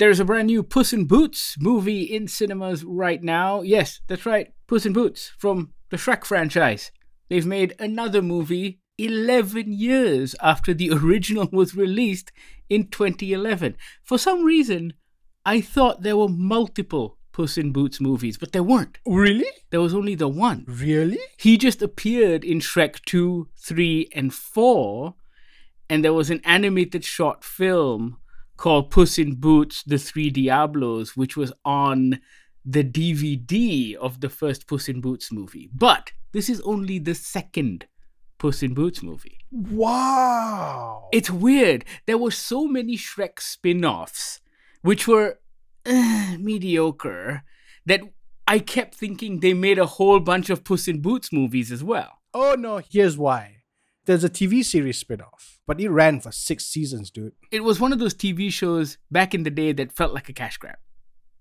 There's a brand new Puss in Boots movie in cinemas right now. Yes, that's right, Puss in Boots from the Shrek franchise. They've made another movie 11 years after the original was released in 2011. For some reason, I thought there were multiple Puss in Boots movies, but there weren't. Really? There was only the one. Really? He just appeared in Shrek 2, 3, and 4, and there was an animated short film called Puss in Boots The Three Diablos, which was on the DVD of the first Puss in Boots movie. But this is only the second Puss in Boots movie. Wow. It's weird. There were so many Shrek spin offs, which were uh, mediocre, that I kept thinking they made a whole bunch of Puss in Boots movies as well. Oh no, here's why. There's a TV series spin-off, but it ran for six seasons, dude. It was one of those TV shows back in the day that felt like a cash grab.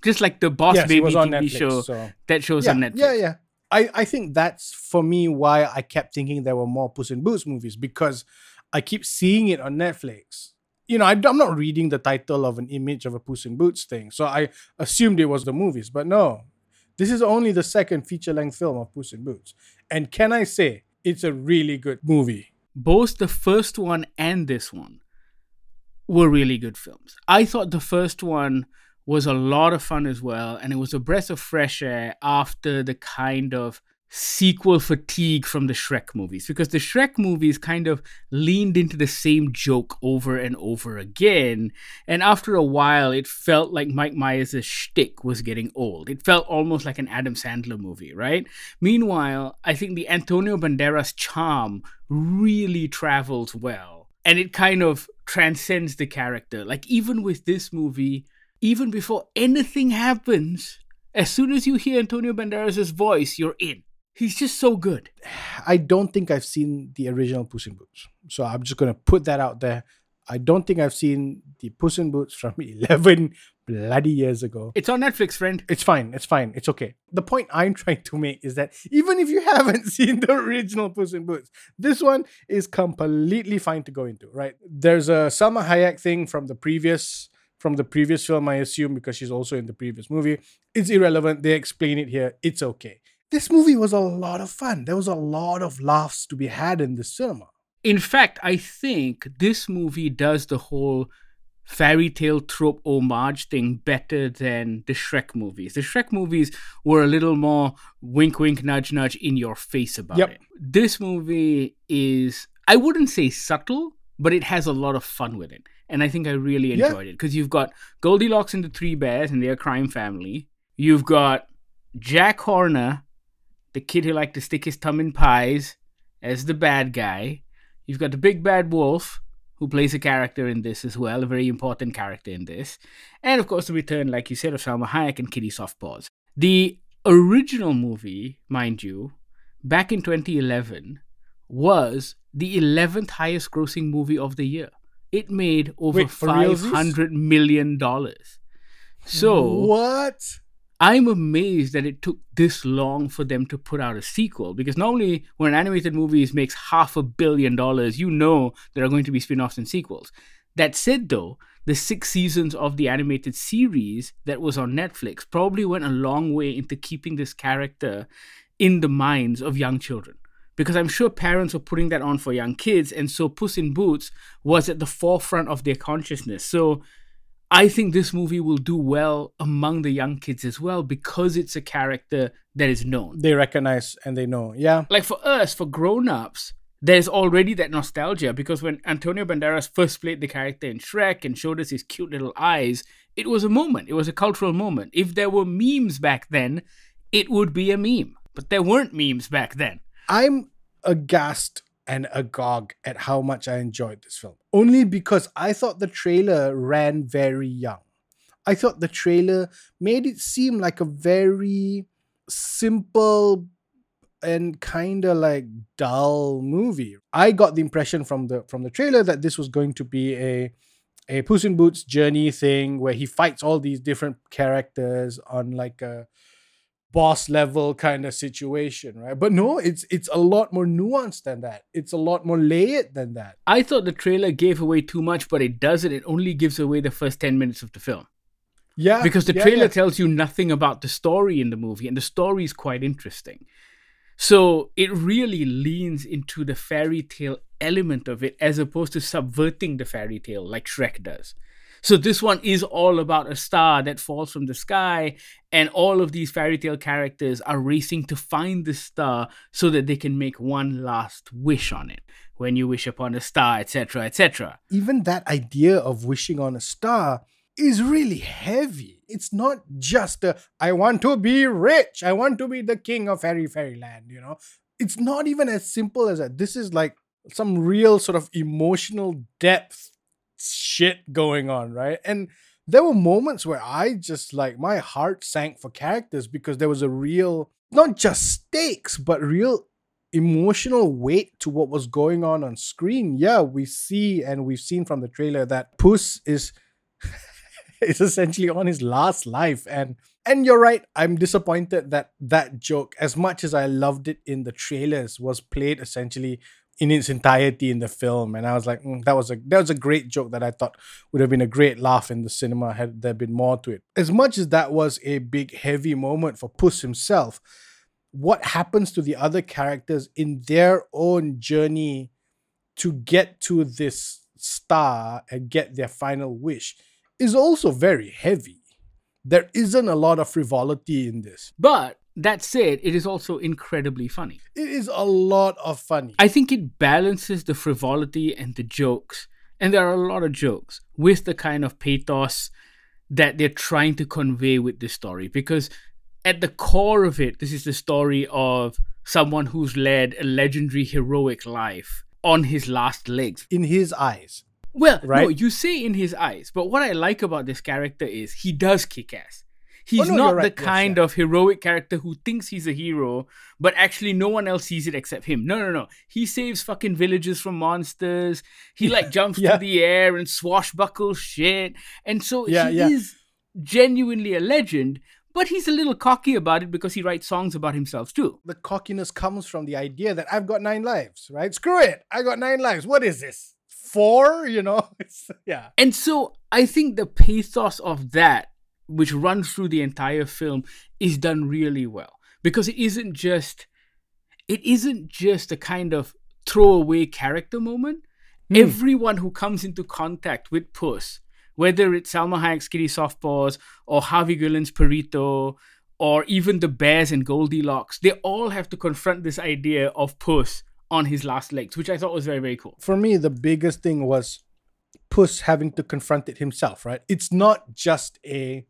Just like the Boss Yes, Baby was on TV Netflix, show so- that shows yeah, on Netflix. yeah, yeah. I, I think that's for me why I kept thinking there were more Puss in Boots movies because I keep seeing it on Netflix. You know, I, am not reading the title of an image of a Puss in Boots thing, so I assumed it was the movies, but no. This is only the second feature length film of Puss in Boots. And can I say, it's a really good movie. both the first one and this one were really good films. I thought the first one was a lot of fun as well, and it was a breath of fresh air after the kind of sequel fatigue from the Shrek movies because the Shrek movies kind of leaned into the same joke over and over again. And after a while, it felt like Mike Myers' shtick was getting old. It felt almost like an Adam Sandler movie, right? Meanwhile, I think the Antonio Banderas charm really travels well and it kind of transcends the character. Like, even with this movie, even before anything happens, as soon as you hear Antonio Banderas' voice, you're in. He's just so good. I don't think I've seen the original Puss in Boots. So I'm just going to put that out there. I don't think I've seen the Puss in Boots from 11 bloody years ago. It's on Netflix, friend. It's fine. It's fine. It's okay. The point I'm trying to make is that even if you haven't seen the original Puss in Boots, this one is completely fine to go into, right? There's a Salma Hayek thing from the previous from the previous film, I assume, because she's also in the previous movie. It's irrelevant. They explain it here. It's okay. This movie was a lot of fun. There was a lot of laughs to be had in the cinema. In fact, I think this movie does the whole fairy tale trope homage thing better than the Shrek movies. The Shrek movies were a little more wink, wink, nudge, nudge in your face about Yep. it. This movie is, I wouldn't say subtle, but it has a lot of fun with it. And I think I really Yeah. enjoyed it because you've got Goldilocks and the Three Bears and their crime family. You've got Jack Horner, the kid who liked to stick his thumb in pies, as the bad guy. You've got the big bad wolf, who plays a character in this as well, a very important character in this. And of course, the return, like you said, of Salma Hayek and Kitty Softpaws. The original movie, mind you, back in 2011, was the 11th highest grossing movie of the year. It made over Wait, for realsies? $500 million. So. what? I'm amazed that it took this long for them to put out a sequel because normally when an animated movies makes half a billion dollars, you know there are going to be spin-offs and sequels. That said though, the 6 seasons of the animated series that was on Netflix probably went a long way into keeping this character in the minds of young children. Because I'm sure parents were putting that on for young kids, and so Puss in Boots was at the forefront of their consciousness. So I think this movie will do well among the young kids as well because it's a character that is known. They recognize and they know. Yeah. Like for us, for grown ups, there's already that nostalgia because when Antonio Banderas first played the character in Shrek and showed us his cute little eyes, it was a moment. It was a cultural moment. If there were memes back then, it would be a meme. But there weren't memes back then. I'm aghast and agog at how much I enjoyed this film. Only because I thought the trailer ran very young. I thought the trailer made it seem like a very simple and kind of like dull movie. I got the impression from the from the trailer that this was going to be a a Puss in Boots journey thing where he fights all these different characters on like a boss level kind of situation, right? But no, it's it's a lot more nuanced than that. It's a lot more layered than that. I thought the trailer gave away too much, but it doesn't. It only gives away the first 10 minutes of the film. Yeah. because the yeah, trailer yeah. tells you nothing about the story in the movie and the story is quite interesting so it really leans into the fairy tale element of it as opposed to subverting the fairy tale like shrek does so this one is all about a star that falls from the sky and all of these fairy tale characters are racing to find the star so that they can make one last wish on it when you wish upon a star etc etc even that idea of wishing on a star is really heavy. It's not just a, I want to be rich. I want to be the king of fairy fairyland, you know. It's not even as simple as that. This is like some real sort of emotional depth shit going on, right? And there were moments where I just like my heart sank for characters because there was a real not just stakes, but real emotional weight to what was going on on screen. Yeah, we see and we've seen from the trailer that Puss is is essentially on his last life and and you're right i'm disappointed that that joke as much as i loved it in the trailers was played essentially in its entirety in the film and i was like "Mm, that was a that was a great joke that i thought would have been a great laugh in the cinema had there been more to it as much as that was a big heavy moment for puss himself what happens to the other characters in their own journey to get to this star and get their final wish is also very heavy. There isn't a lot of frivolity in this. But that said, it is also incredibly funny. It is a lot of funny. I think it balances the frivolity and the jokes, and there are a lot of jokes with the kind of pathos that they're trying to convey with this story. Because at the core of it, this is the story of someone who's led a legendary heroic life on his last legs. in his eyes. Well, no, you say in his eyes, but what I like about this character is he does kick ass. He's Oh, no, not the right. Yes, kind yeah. of heroic character who thinks he's a hero, but actually no one else sees it except him. No, no, no. He saves fucking villages from monsters. He like jumps Yeah. through the air and swashbuckles shit. And so Yeah, he is genuinely a legend, but he's a little cocky about it because he writes songs about himself too. The cockiness comes from the idea that I've got nine lives, right? Screw it. I got nine lives. What is this? Four? You know? It's, yeah. And so I think the pathos of that, which runs through the entire film, is done really well. Because it isn't just it isn't just a kind of throwaway character moment. Hmm. Everyone who comes into contact with Puss, whether it's Salma Hayek's Kitty Softpaws or Harvey Guillen's Perrito, or even the bears and Goldilocks, they all have to confront this idea of Puss on his last legs, which I thought was very, very cool. For me, the biggest thing was Puss having to confront it himself, right? It's not just a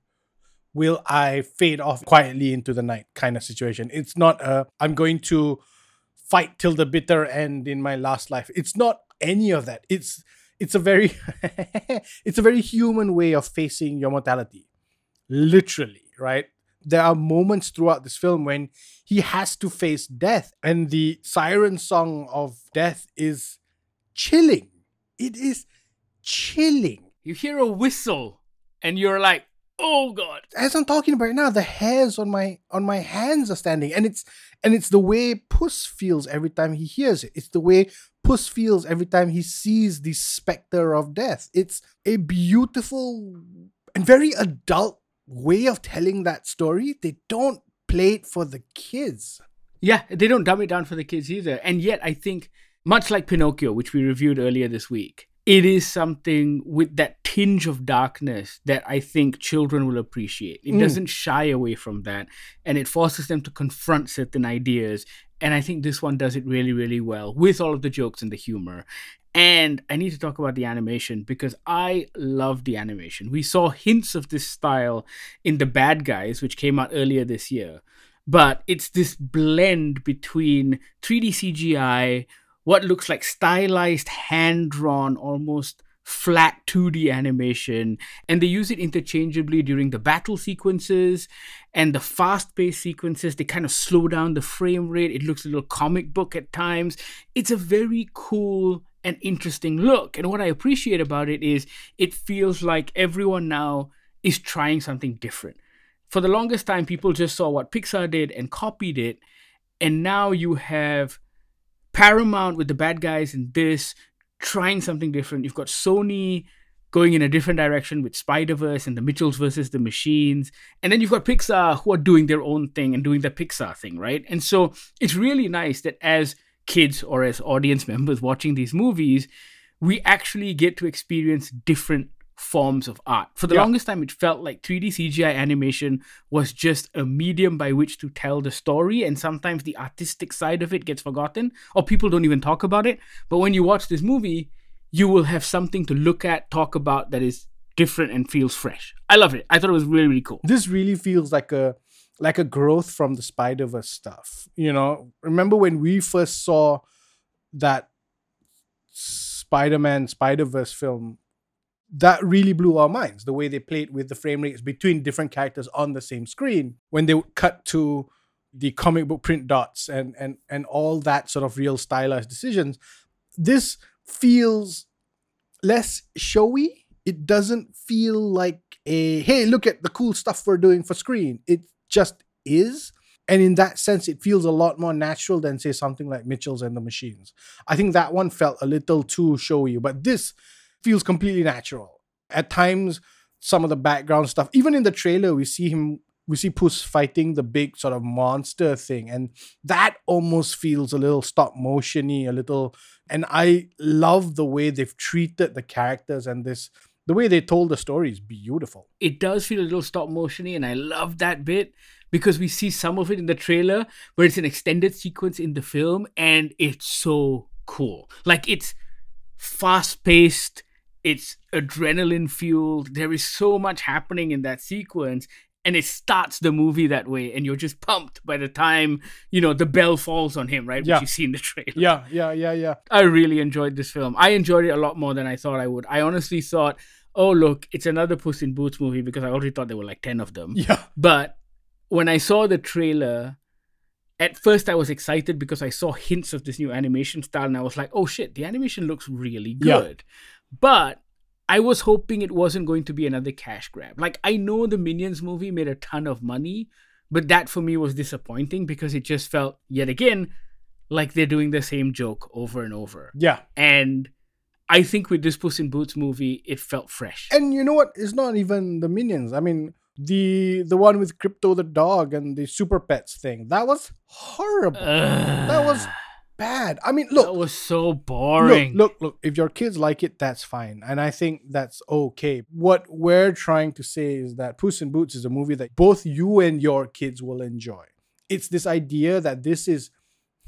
will I fade off quietly into the night kind of situation. It's not a I'm going to fight till the bitter end in my last life. It's not any of that. It's it's a very it's a very human way of facing your mortality. Literally, right? There are moments throughout this film when he has to face death and the siren song of death is chilling. It is chilling. You hear a whistle and you're like, oh God. as I'm talking about it now, the hairs on my on my hands are standing, and it's and it's the way Puss feels every time he hears it. It's the way Puss feels every time he sees the specter of death. It's a beautiful and very adult way of telling that story. They don't play it for the kids. Yeah, they don't dumb it down for the kids either. And yet, I think, much like Pinocchio, which we reviewed earlier this week, it is something with that tinge of darkness that I think children will appreciate. It Mm. doesn't shy away from that, and it forces them to confront certain ideas. And I think this one does it really, really well with all of the jokes and the humor. And I need to talk about the animation because I love the animation. We saw hints of this style in The Bad Guys, which came out earlier this year. But it's this blend between 3D CGI, what looks like stylized, hand drawn, almost flat 2D animation, and they use it interchangeably during the battle sequences and the fast paced sequences. They kind of slow down the frame rate. It looks a little comic book at times. It's a very cool and interesting look. And what I appreciate about it is it feels like everyone now is trying something different. For the longest time, people just saw what Pixar did and copied it. And now you have Paramount with the bad guys and this trying something different. You've got Sony going in a different direction with Spider Verse and the Mitchells versus the Machines. And then you've got Pixar who are doing their own thing and doing the Pixar thing, right? And so it's really nice that as kids or as audience members watching these movies, we actually get to experience different forms of art. For the Yeah. longest time, it felt like 3D CGI animation was just a medium by which to tell the story, and sometimes the artistic side of it gets forgotten, or people don't even talk about it. But when you watch this movie, you will have something to look at, talk about that is different and feels fresh. I love it. I thought it was really, really cool. this really feels like a like a growth from the Spider Verse stuff. You know, remember when we first saw that Spider Man Spider Verse film? That really blew our minds. The way they played with the frame rates between different characters on the same screen when they would cut to the comic book print dots and and and all that sort of real stylized decisions. This feels less showy. It doesn't feel like a hey, look at the cool stuff we're doing for screen. It just is. And in that sense, it feels a lot more natural than, say, something like Mitchell's and the Machines. I think that one felt a little too showy, but this feels completely natural. At times, some of the background stuff, even in the trailer, we see him, we see Puss fighting the big sort of monster thing, and that almost feels a little stop motiony, a little. And I love the way they've treated the characters and this, the way they told the story is beautiful. it does feel a little stop motiony and i love that bit because we see some of it in the trailer but it's an extended sequence in the film and it's so cool like it's fast paced it's adrenaline fueled there is so much happening in that sequence and it starts the movie that way and you're just pumped by the time you know the bell falls on him right Yeah. which you see in the trailer Yeah, yeah, yeah, yeah. I really enjoyed this film. I enjoyed it a lot more than I thought I would. I honestly thought, oh, look, it's another Puss in Boots movie because I already thought there were like 10 of them. Yeah. But when I saw the trailer, at first I was excited because I saw hints of this new animation style and I was like, oh shit, the animation looks really good. Yeah. But I was hoping it wasn't going to be another cash grab. Like, I know the Minions movie made a ton of money, but that for me was disappointing because it just felt, yet again, like they're doing the same joke over and over. Yeah. And I think with this Puss in Boots movie, it felt fresh. And you know what? It's not even the minions. I mean, the the one with Krypto the dog and the super pets thing. That was horrible. that was bad. I mean, look. that was so boring. look, look, look. If your kids like it, that's fine, and I think that's okay. What we're trying to say is that Puss in Boots is a movie that both you and your kids will enjoy. It's this idea that this is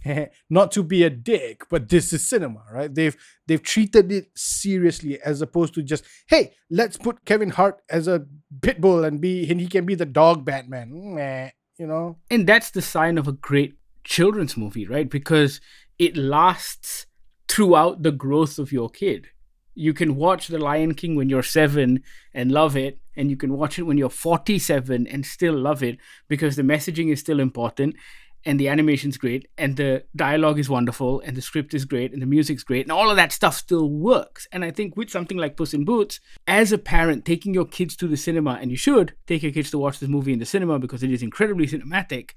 not to be a dick, but this is cinema, right? They've they've treated it seriously as opposed to just, hey, let's put Kevin Hart as a pit bull and be and he can be the dog Batman. Meh, you know? and that's the sign of a great children's movie, right? Because it lasts throughout the growth of your kid. You can watch The Lion King when you're seven and love it, and you can watch it when you're 47 and still love it because the messaging is still important and the animation's great and the dialogue is wonderful and the script is great and the music's great and all of that stuff still works. And I think with something like Puss in Boots, as a parent, taking your kids to the cinema, and you should take your kids to watch this movie in the cinema because it is incredibly cinematic.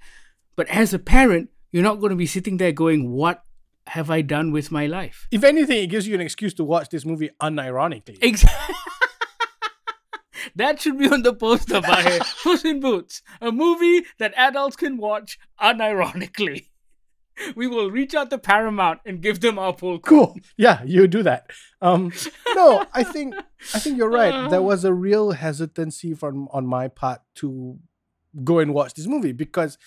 But as a parent, you're not going to be sitting there going, What have I done with my life? If anything, it gives you an excuse to watch this movie unironically. Exactly. that should be on the poster by Puss in Boots, a movie that adults can watch unironically. We will reach out to Paramount and give them our pull. cool. Yeah you do that. Um no i think i think you're right. There was a real hesitancy from on my part to go and watch this movie because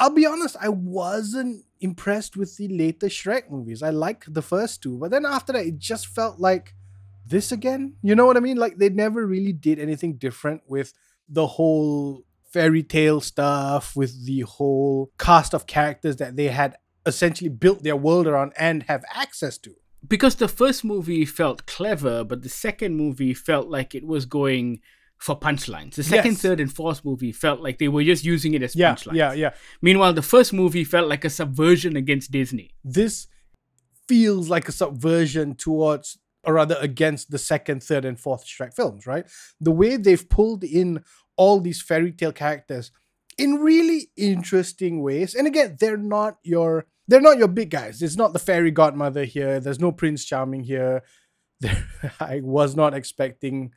i'll be honest i wasn't impressed with the later shrek movies. I liked the first two but then after that it just felt like this again you know what i mean like they never really did anything different with the whole fairy tale stuff with the whole cast of characters that they had essentially built their world around and have access to because the first movie felt clever, but the second movie felt like it was going for punchlines. The second, Yes. third, and fourth movie felt like they were just using it as yeah punchlines. yeah yeah Meanwhile, the first movie felt like a subversion against Disney. this feels like a subversion towards or rather against the second third and fourth shrek films right? The way they've pulled in all these fairy tale characters in really interesting ways. And again they're not your they're not your big guys. It's not the fairy godmother here. There's no prince charming here. There, I was not expecting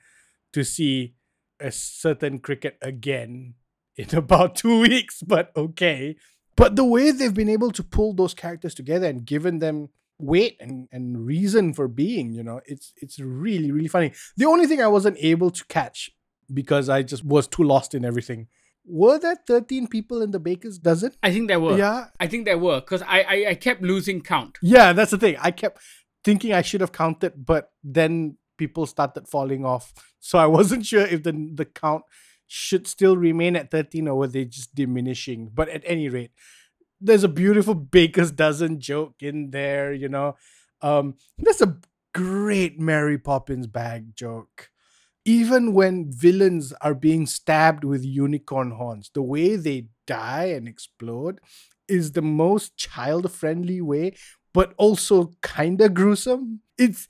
to see a certain cricket again in about two weeks, but okay. But the way they've been able to pull those characters together and given them weight and, and reason for being, you know, it's it's really, really funny. The only thing I wasn't able to catch because I just was too lost in everything. Were there 13 people in the baker's dozen? I think there were. Yeah. I think there were because I, I I kept losing count. Yeah, that's the thing. I kept thinking I should have counted, but then people started falling off. So I wasn't sure if the the count should still remain at 13 or were they just diminishing. But at any rate, there's a beautiful baker's dozen joke in there, you know. Um, there's a great Mary Poppins bag joke. Even when villains are being stabbed with unicorn horns, the way they die and explode is the most child friendly way, but also kind of gruesome. It's,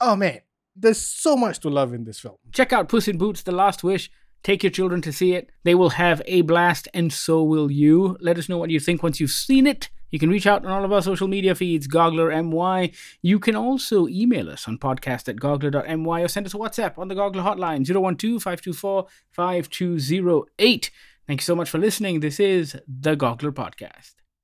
oh man, there's so much to love in this film. Check out Puss in Boots: The Last Wish. Take your children to see it. They will have a blast, and so will you. Let us know what you think once you've seen it. You can reach out on all of our social media feeds, GogglerMY. You can also email us on podcast at goggler.my or send us a WhatsApp on the Goggler hotline, 012-524-5208. Thank you so much for listening. This is the Goggler Podcast.